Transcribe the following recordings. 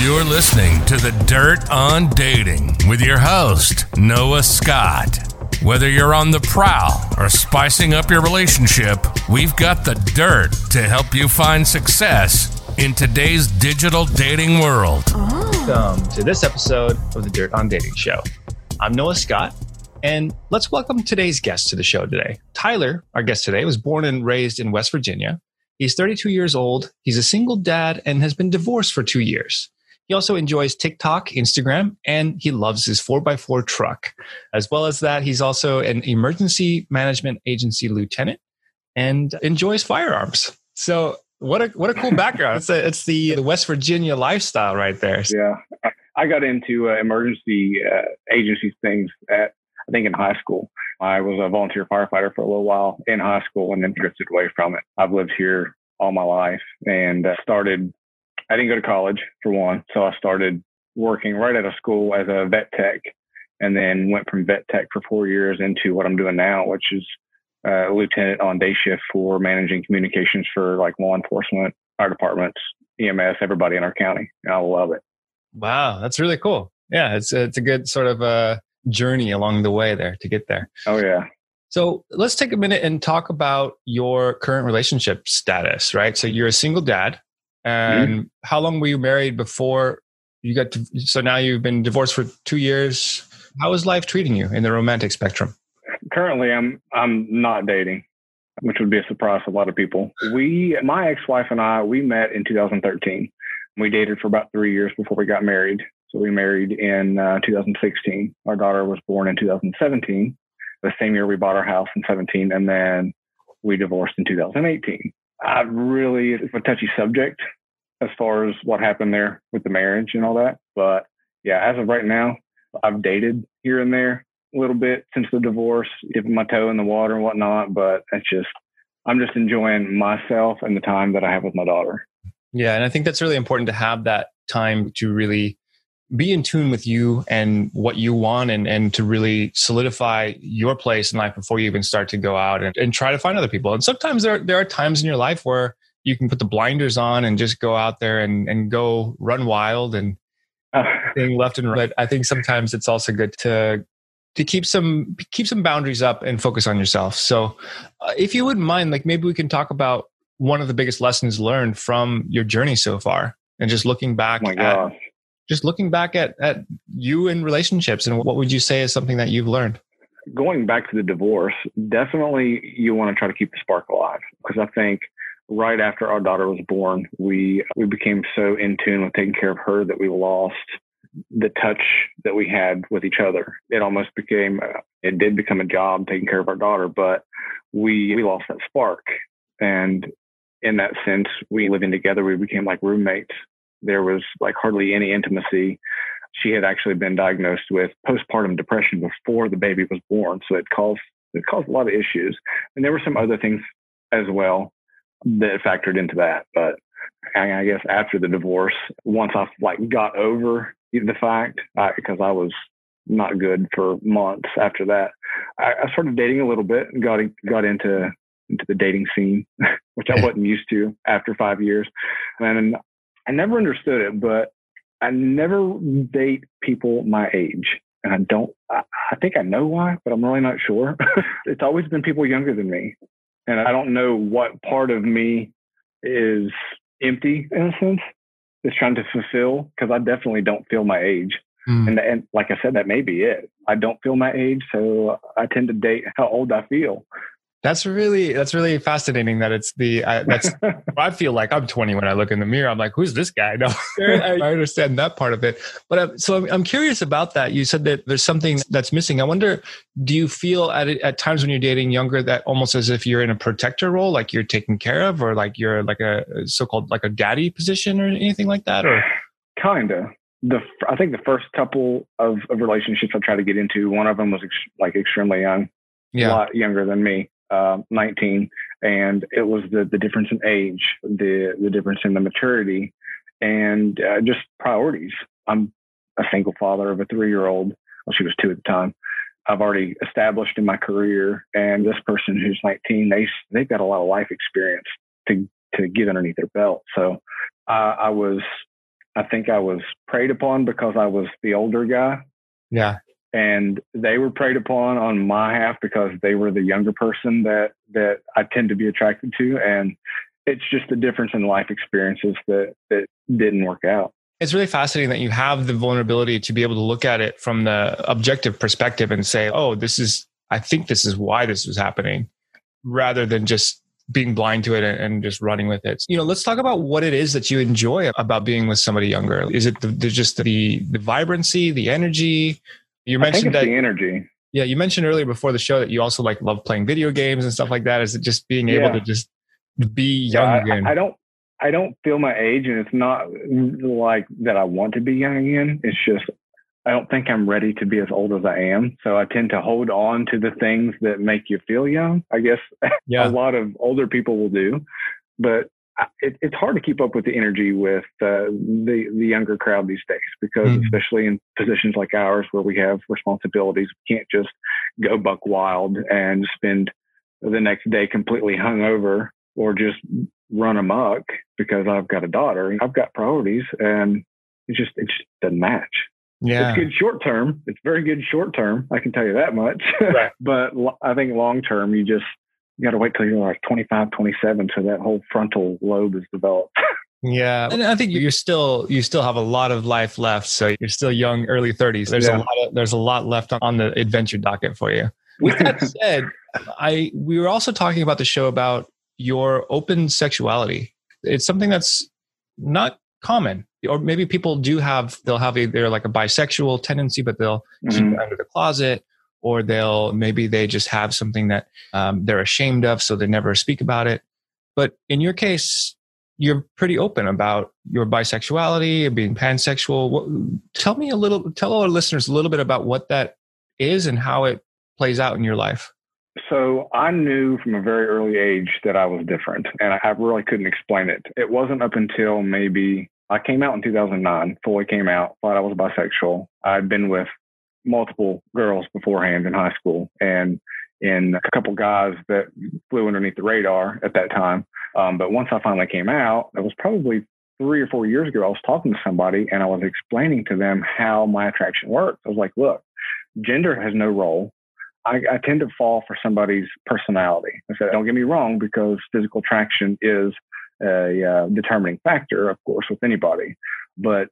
You're listening to The Dirt on Dating with your host, Noah Scott. Whether you're on the prowl or spicing up your relationship, we've got the dirt to help you find success in today's digital dating world. Welcome to this episode of the Dirt on Dating Show. I'm Noah Scott, and let's welcome today's guest to the show today. Tyler, our guest today, was born and raised in West Virginia. He's 32 years old. He's a single dad and has been divorced for two years. He also enjoys TikTok, Instagram, and he loves his 4x4 truck. As well as that, he's also an emergency management agency lieutenant and enjoys firearms. So, what a what a cool background! It's a, it's the the West Virginia lifestyle right there. Yeah, I got into uh, emergency uh, agency things at I think in high school. I was a volunteer firefighter for a little while in high school and then drifted away from it. I've lived here all my life and uh, started I didn't go to college for one, so I started working right out of school as a vet tech, and then went from vet tech for four years into what I'm doing now, which is uh, lieutenant on day shift for managing communications for like law enforcement, our departments, EMS, everybody in our county. And I love it. Wow, that's really cool. Yeah, it's it's a good sort of a journey along the way there to get there. Oh yeah. So let's take a minute and talk about your current relationship status, right? So you're a single dad. Mm-hmm. And mm-hmm. how long were you married before you got to? So now you've been divorced for two years. How is life treating you in the romantic spectrum? Currently, I'm I'm not dating, which would be a surprise to a lot of people. We, my ex-wife and I, we met in 2013. We dated for about three years before we got married. So we married in uh, 2016. Our daughter was born in 2017. The same year we bought our house in 17, and then we divorced in 2018. I really, it's a touchy subject as far as what happened there with the marriage and all that. But yeah, as of right now, I've dated here and there a little bit since the divorce, dipping my toe in the water and whatnot. But it's just, I'm just enjoying myself and the time that I have with my daughter. Yeah. And I think that's really important to have that time to really be in tune with you and what you want and, and to really solidify your place in life before you even start to go out and, and try to find other people. And sometimes there, there are times in your life where you can put the blinders on and just go out there and, and go run wild and being left and right. But I think sometimes it's also good to to keep some keep some boundaries up and focus on yourself. So, uh, if you wouldn't mind, like maybe we can talk about one of the biggest lessons learned from your journey so far, and just looking back oh at just looking back at at you in relationships, and what would you say is something that you've learned? Going back to the divorce, definitely you want to try to keep the spark alive because I think right after our daughter was born, we we became so in tune with taking care of her that we lost the touch that we had with each other. It almost became uh, it did become a job taking care of our daughter, but we we lost that spark. And in that sense, we living together, we became like roommates. There was like hardly any intimacy. She had actually been diagnosed with postpartum depression before the baby was born, so it caused it caused a lot of issues. And there were some other things as well that factored into that. But I guess after the divorce, once I like got over the fact, because I, I, was not good for months after that, I, I started dating a little bit and got got into into the dating scene, which I wasn't used to after five years. And I never understood it, but I never date people my age. And I don't, I, I think I know why, but I'm really not sure. it's always been people younger than me and I don't know what part of me is empty in a sense, is trying to fulfill because I definitely don't feel my age. Mm. And, and like I said, that may be it. I don't feel my age, so I tend to date how old I feel. That's really that's really fascinating. That it's the I, that's I feel like I'm 20 when I look in the mirror. I'm like, who's this guy? No, I, I understand that part of it. But uh, so I'm, I'm curious about that. You said that there's something that's missing. I wonder, do you feel at at times when you're dating younger that almost as if you're in a protector role, like you're taken care of, or like you're like a so-called like a daddy position or anything like that, or kinda the I think the first couple of, of relationships I tried to get into, one of them was ex- like extremely young, yeah. a lot younger than me uh, 19, and it was the the difference in age, the the difference in the maturity, and uh, just priorities. I'm a single father of a three year old. Well, she was two at the time. I've already established in my career, and this person who's 19, they they've got a lot of life experience to to get underneath their belt. So uh, I was I think I was preyed upon because I was the older guy. Yeah. And they were preyed upon on my half because they were the younger person that that I tend to be attracted to. And it's just the difference in life experiences that that didn't work out. It's really fascinating that you have the vulnerability to be able to look at it from the objective perspective and say, "Oh, this is I think this is why this was happening," rather than just being blind to it and, just running with it. You know, let's talk about what it is that you enjoy about being with somebody younger. Is it the, the just the the vibrancy, the energy? You mentioned that the energy. Yeah, you mentioned earlier before the show that you also like love playing video games and stuff like that. Is it just being able yeah. to just be young yeah, again? I, I don't I don't feel my age, and it's not like that I want to be young again. It's just I don't think I'm ready to be as old as I am. So I tend to hold on to the things that make you feel young. I guess yeah. a lot of older people will do, but it, it's hard to keep up with the energy with uh, the the younger crowd these days because mm. especially in positions like ours where we have responsibilities, we can't just go buck wild and spend the next day completely hungover or just run amok because I've got a daughter. And I've got priorities, and it just it just doesn't match. Yeah. It's good short term. It's very good short term. I can tell you that much. Right. but I think long term, you just you got to wait till you're like 25, 27 so that whole frontal lobe is developed. Yeah, and I think you're still you still have a lot of life left. So you're still young, early 30s. There's yeah. a lot of there's a lot left on the adventure docket for you. With that said, I we were also talking about the show about your open sexuality. It's something that's not common or maybe people do have they'll have either like a bisexual tendency but they'll mm-hmm. keep it under the closet or they'll maybe they just have something that um, they're ashamed of so they never speak about it but in your case you're pretty open about your bisexuality and being pansexual what, tell me a little tell our listeners a little bit about what that is and how it plays out in your life so I knew from a very early age that I was different, and I really couldn't explain it. It wasn't up until maybe I came out in 2009, fully came out, thought I was bisexual. I'd been with multiple girls beforehand in high school and in a couple guys that flew underneath the radar at that time. Um, but once I finally came out, it was probably three or four years ago. I was talking to somebody and I was explaining to them how my attraction works. I was like, look, gender has no role. I, I tend to fall for somebody's personality. I said, don't get me wrong, because physical attraction is a uh, determining factor, of course, with anybody, but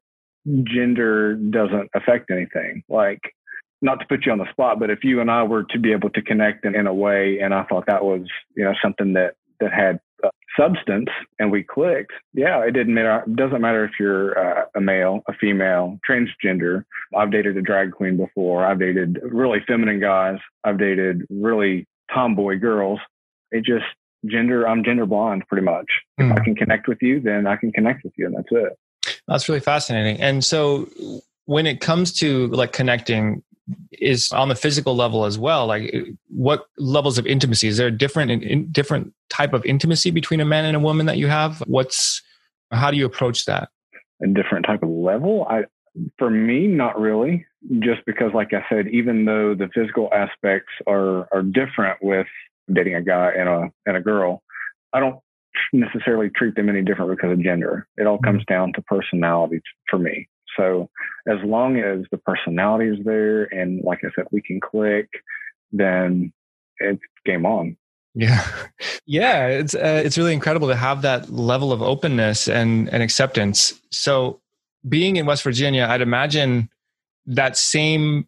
gender doesn't affect anything. Like, not to put you on the spot, but if you and I were to be able to connect in, in a way, and I thought that was, you know, something that that had uh, substance, and we clicked, yeah, it didn't matter. It doesn't matter if you're uh, a male, a female, transgender. I've dated a drag queen before. I've dated really feminine guys. I've dated really tomboy girls. It just gender i'm gender blind pretty much mm. if i hmm. can connect with you then i can connect with you and that's it that's really fascinating and so when it comes to like connecting is on the physical level as well like what levels of intimacy is there a different in, different type of intimacy between a man and a woman that you have what's how do you approach that a different type of level i for me not really just because like i said even though the physical aspects are are different with dating a guy and a and a girl, I don't necessarily treat them any different because of gender. It all comes mm-hmm. down to personality for me. So as long as the personality is there and like I said, we can click, then it's game on. Yeah, yeah, it's uh, it's really incredible to have that level of openness and and acceptance. So being in West Virginia, I'd imagine that same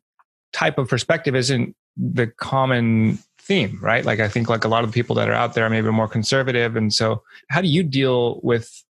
type of perspective isn't the common theme, right? Like I think like a lot of the people that are out there are maybe more conservative. And so how do you deal with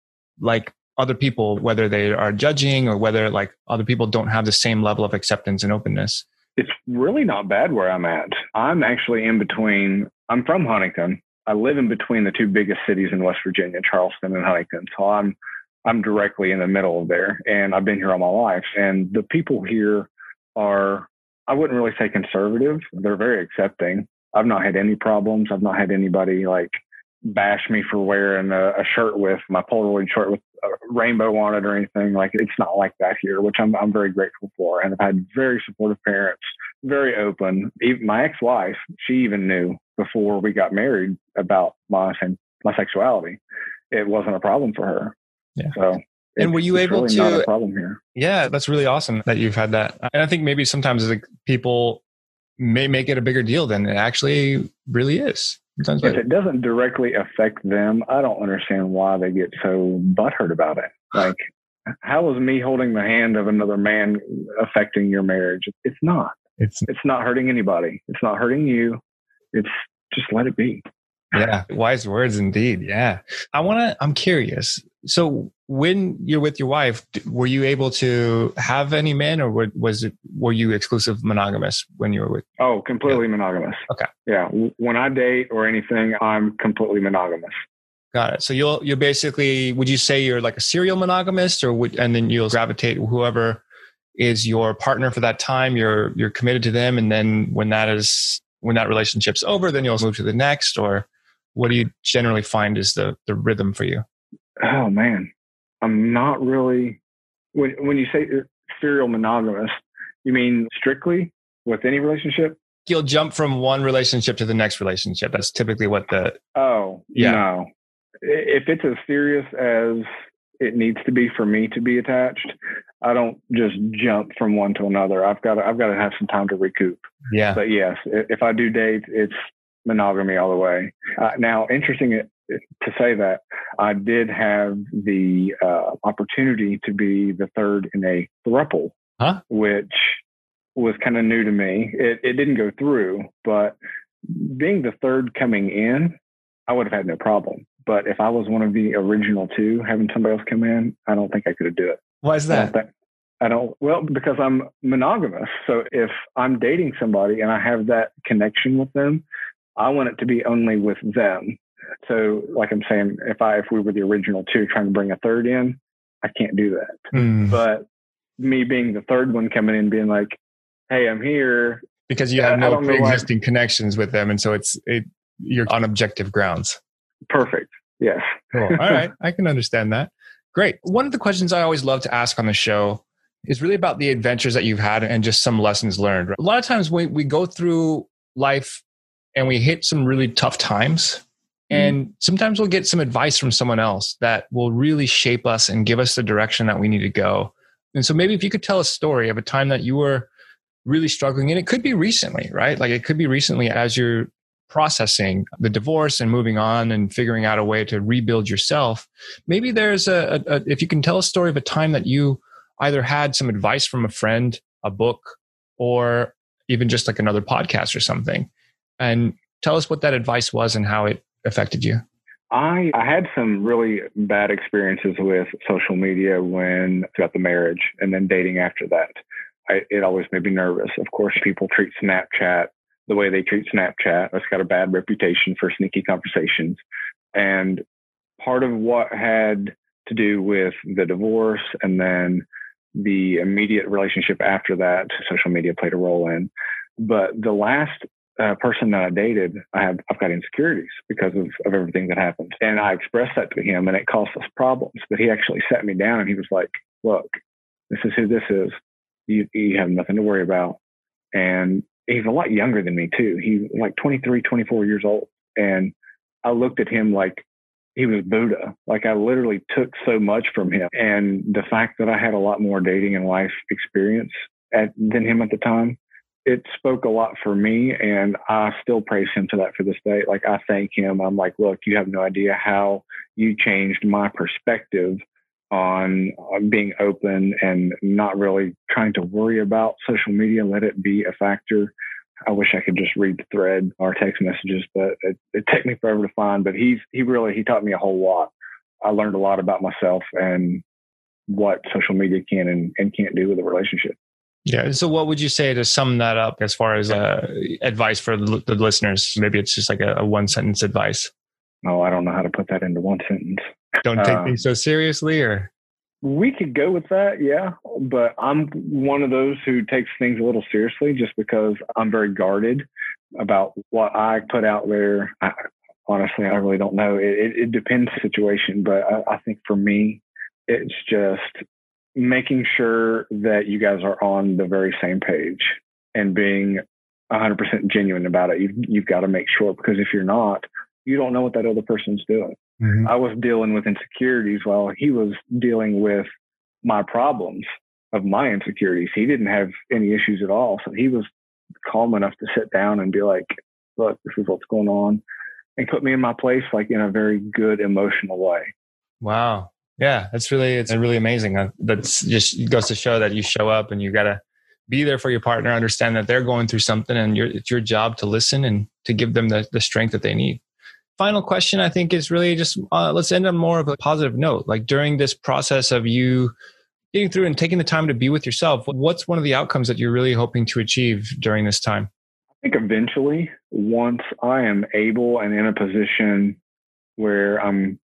like other people, whether they are judging or whether like other people don't have the same level of acceptance and openness? It's really not bad where I'm at. I'm actually in between. I'm from Huntington. I live in between the two biggest cities in West Virginia, Charleston and Huntington. So I'm I'm directly in the middle of there, and I've been here all my life. And the people here are I wouldn't really say conservative. They're very accepting. I've not had any problems. I've not had anybody like bash me for wearing a, a, shirt with my Polaroid shirt with rainbow on it or anything. Like it's not like that here, which I'm I'm very grateful for. And I've had very supportive parents, very open. Even my ex-wife, she even knew before we got married about my my sexuality. It wasn't a problem for her. Yeah. So and were you able really to? Not a problem here. Yeah, that's really awesome that you've had that. And I think maybe sometimes like people may make it a bigger deal than it actually really is. Sometimes If like, it doesn't directly affect them, I don't understand why they get so butthurt about it. Like, how is me holding the hand of another man affecting your marriage? It's not. it's It's not hurting anybody. It's not hurting you. It's just let it be. yeah, wise words indeed. Yeah, I want to. I'm curious. So when you're with your wife, were you able to have any men, or was it were you exclusive monogamous when you were with? Oh, completely monogamous. Okay. Yeah. When I date or anything, I'm completely monogamous. Got it. So you'll you're basically would you say you're like a serial monogamist, or would and then you'll gravitate whoever is your partner for that time. You're you're committed to them, and then when that is when that relationship's over, then you'll move to the next, or what do you generally find is the the rhythm for you? Oh man, I'm not really. When when you say serial monogamous, you mean strictly with any relationship? You'll jump from one relationship to the next relationship. That's typically what the Oh, Yeah. no. If it's as serious as it needs to be for me to be attached, I don't just jump from one to another. I've got to, I've got to have some time to recoup. yeah But yes, if I do date, it's monogamy all the way. Uh, now, interesting to say that I did have the uh, opportunity to be the third in a thruple, Huh? which was kind of new to me. It, it didn't go through, but being the third coming in, I would have had no problem. But if I was one of the original two, having somebody else come in, I don't think I could have do it. why is I that? don't think- I don't, well, because I'm monogamous. So if I'm dating somebody and I have that connection with them, I want it to be only with them. So, like I'm saying, if I, if we were the original two trying to bring a third in, I can't do that. Hmm. But me being the third one coming in, being like, Hey, I'm here. because you have no don't know why- pre-existing connections with them, and so it's it you're on objective grounds. Perfect. Yes. Cool. All right. I can understand that. Great. One of the questions I always love to ask on the show is really about the adventures that you've had and just some lessons learned. A lot of times we, we go through life and we hit some really tough times. Mm-hmm. And sometimes we'll get some advice from someone else that will really shape us and give us the direction that we need to go. And so maybe if you could tell a story of a time that you were really struggling, and it could be recently, right? Like it could be recently as you're processing the divorce and moving on and figuring out a way to rebuild yourself maybe there's a, a, a if you can tell a story of a time that you either had some advice from a friend a book or even just like another podcast or something and tell us what that advice was and how it affected you I I had some really bad experiences with social media when throughout the marriage and then dating after that. I, it always made me nervous. Of course, people treat Snapchat the way they treat Snapchat. It's got a bad reputation for sneaky conversations. And part of what had to do with the divorce and then the immediate relationship after that, social media played a role in. But the last uh, person that I dated, I have I've got insecurities because of, of everything that happened, and I expressed that to him, and it caused us problems. But he actually sat me down and he was like, "Look, this is who this is. You you have nothing to worry about." And he's a lot younger than me too. He's like 23, 24 years old, and I looked at him like he was Buddha. Like I literally took so much from him, and the fact that I had a lot more dating and life experience at, than him at the time it spoke a lot for me and I still praise him to that for this day. Like I thank him. I'm like, look, you have no idea how you changed my perspective on, being open and not really trying to worry about social media. Let it be a factor. I wish I could just read the thread or text messages, but it, it took me forever to find. But he's he really he taught me a whole lot. I learned a lot about myself and what social media can and, and can't do with a relationship. Yeah so what would you say to sum that up as far as uh, advice for the, listeners maybe it's just like a, a one sentence advice Oh, I don't know how to put that into one sentence. don't take Uh, things so seriously or We could go with that, yeah. But I'm one of those who takes things a little seriously just because I'm very guarded about what I put out there. I, honestly, I really don't know. It, it, it depends the situation, but I, I think for me, it's just making sure that you guys are on the very same page and being 100% genuine about it. You've, you've got to make sure because if you're not, you don't know what that other person's doing. Mm-hmm. I was dealing with insecurities while he was dealing with my problems of my insecurities. He didn't have any issues at all. So he was calm enough to sit down and be like, look, this is what's going on and put me in my place, like in a very good emotional way. Wow. Yeah. That's really, it's really amazing. Uh, that's just goes to show that you show up and you got to be there for your partner, understand that they're going through something and it's your job to listen and to give them the, the strength that they need. Final question, I think, is really just uh, let's end on more of a positive note. Like during this process of you getting through and taking the time to be with yourself, what's one of the outcomes that you're really hoping to achieve during this time? I think eventually, once I am able and in a position where I'm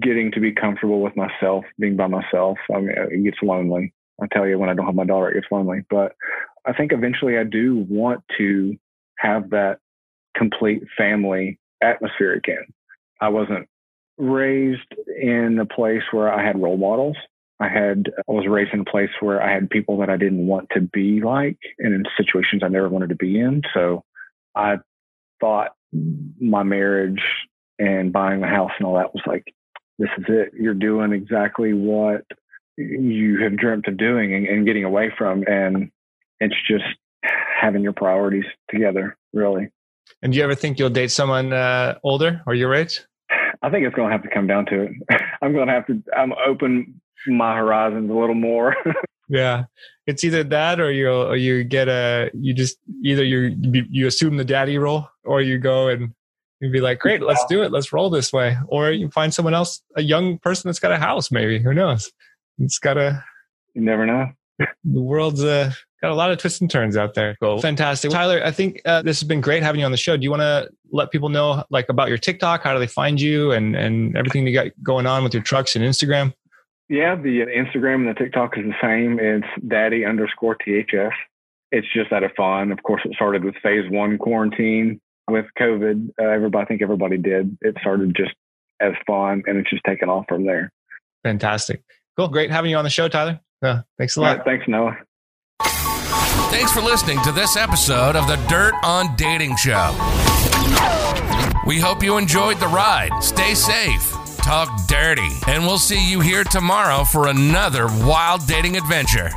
getting to be comfortable with myself, being by myself, I mean, it gets lonely. I tell you, when I don't have my daughter, it gets lonely. But I think eventually I do want to have that complete family atmosphere again. I wasn't raised in a place where I had role models. I had I was raised in a place where I had people that I didn't want to be like and in situations I never wanted to be in. So I thought my marriage and buying the house and all that was like, this is it. You're doing exactly what you have dreamt of doing and, and getting away from. And it's just having your priorities together, really. And do you ever think you'll date someone uh, older or your age? I think it's going to have to come down to it. I'm going to have to. I'm open my horizons a little more. yeah, it's either that or you or you get a you just either you you assume the daddy role or you go and you be like, great, let's do it, let's roll this way, or you find someone else, a young person that's got a house, maybe who knows? It's got a. You never know. The world's uh, got a lot of twists and turns out there. Cool. Fantastic. Tyler, I think uh, this has been great having you on the show. Do you want to let people know like about your TikTok? How do they find you and, and everything you got going on with your trucks and Instagram? Yeah, the Instagram and the TikTok is the same. It's daddy underscore THS. It's just out of fun. Of course, it started with phase one quarantine with COVID. Uh, everybody, I think everybody did. It started just as fun and it's just taken off from there. Fantastic. Cool. Great having you on the show, Tyler. Uh, thanks a lot. Right, thanks, Noah. Thanks for listening to this episode of the Dirt on Dating Show. We hope you enjoyed the ride. Stay safe, talk dirty, and we'll see you here tomorrow for another wild dating adventure.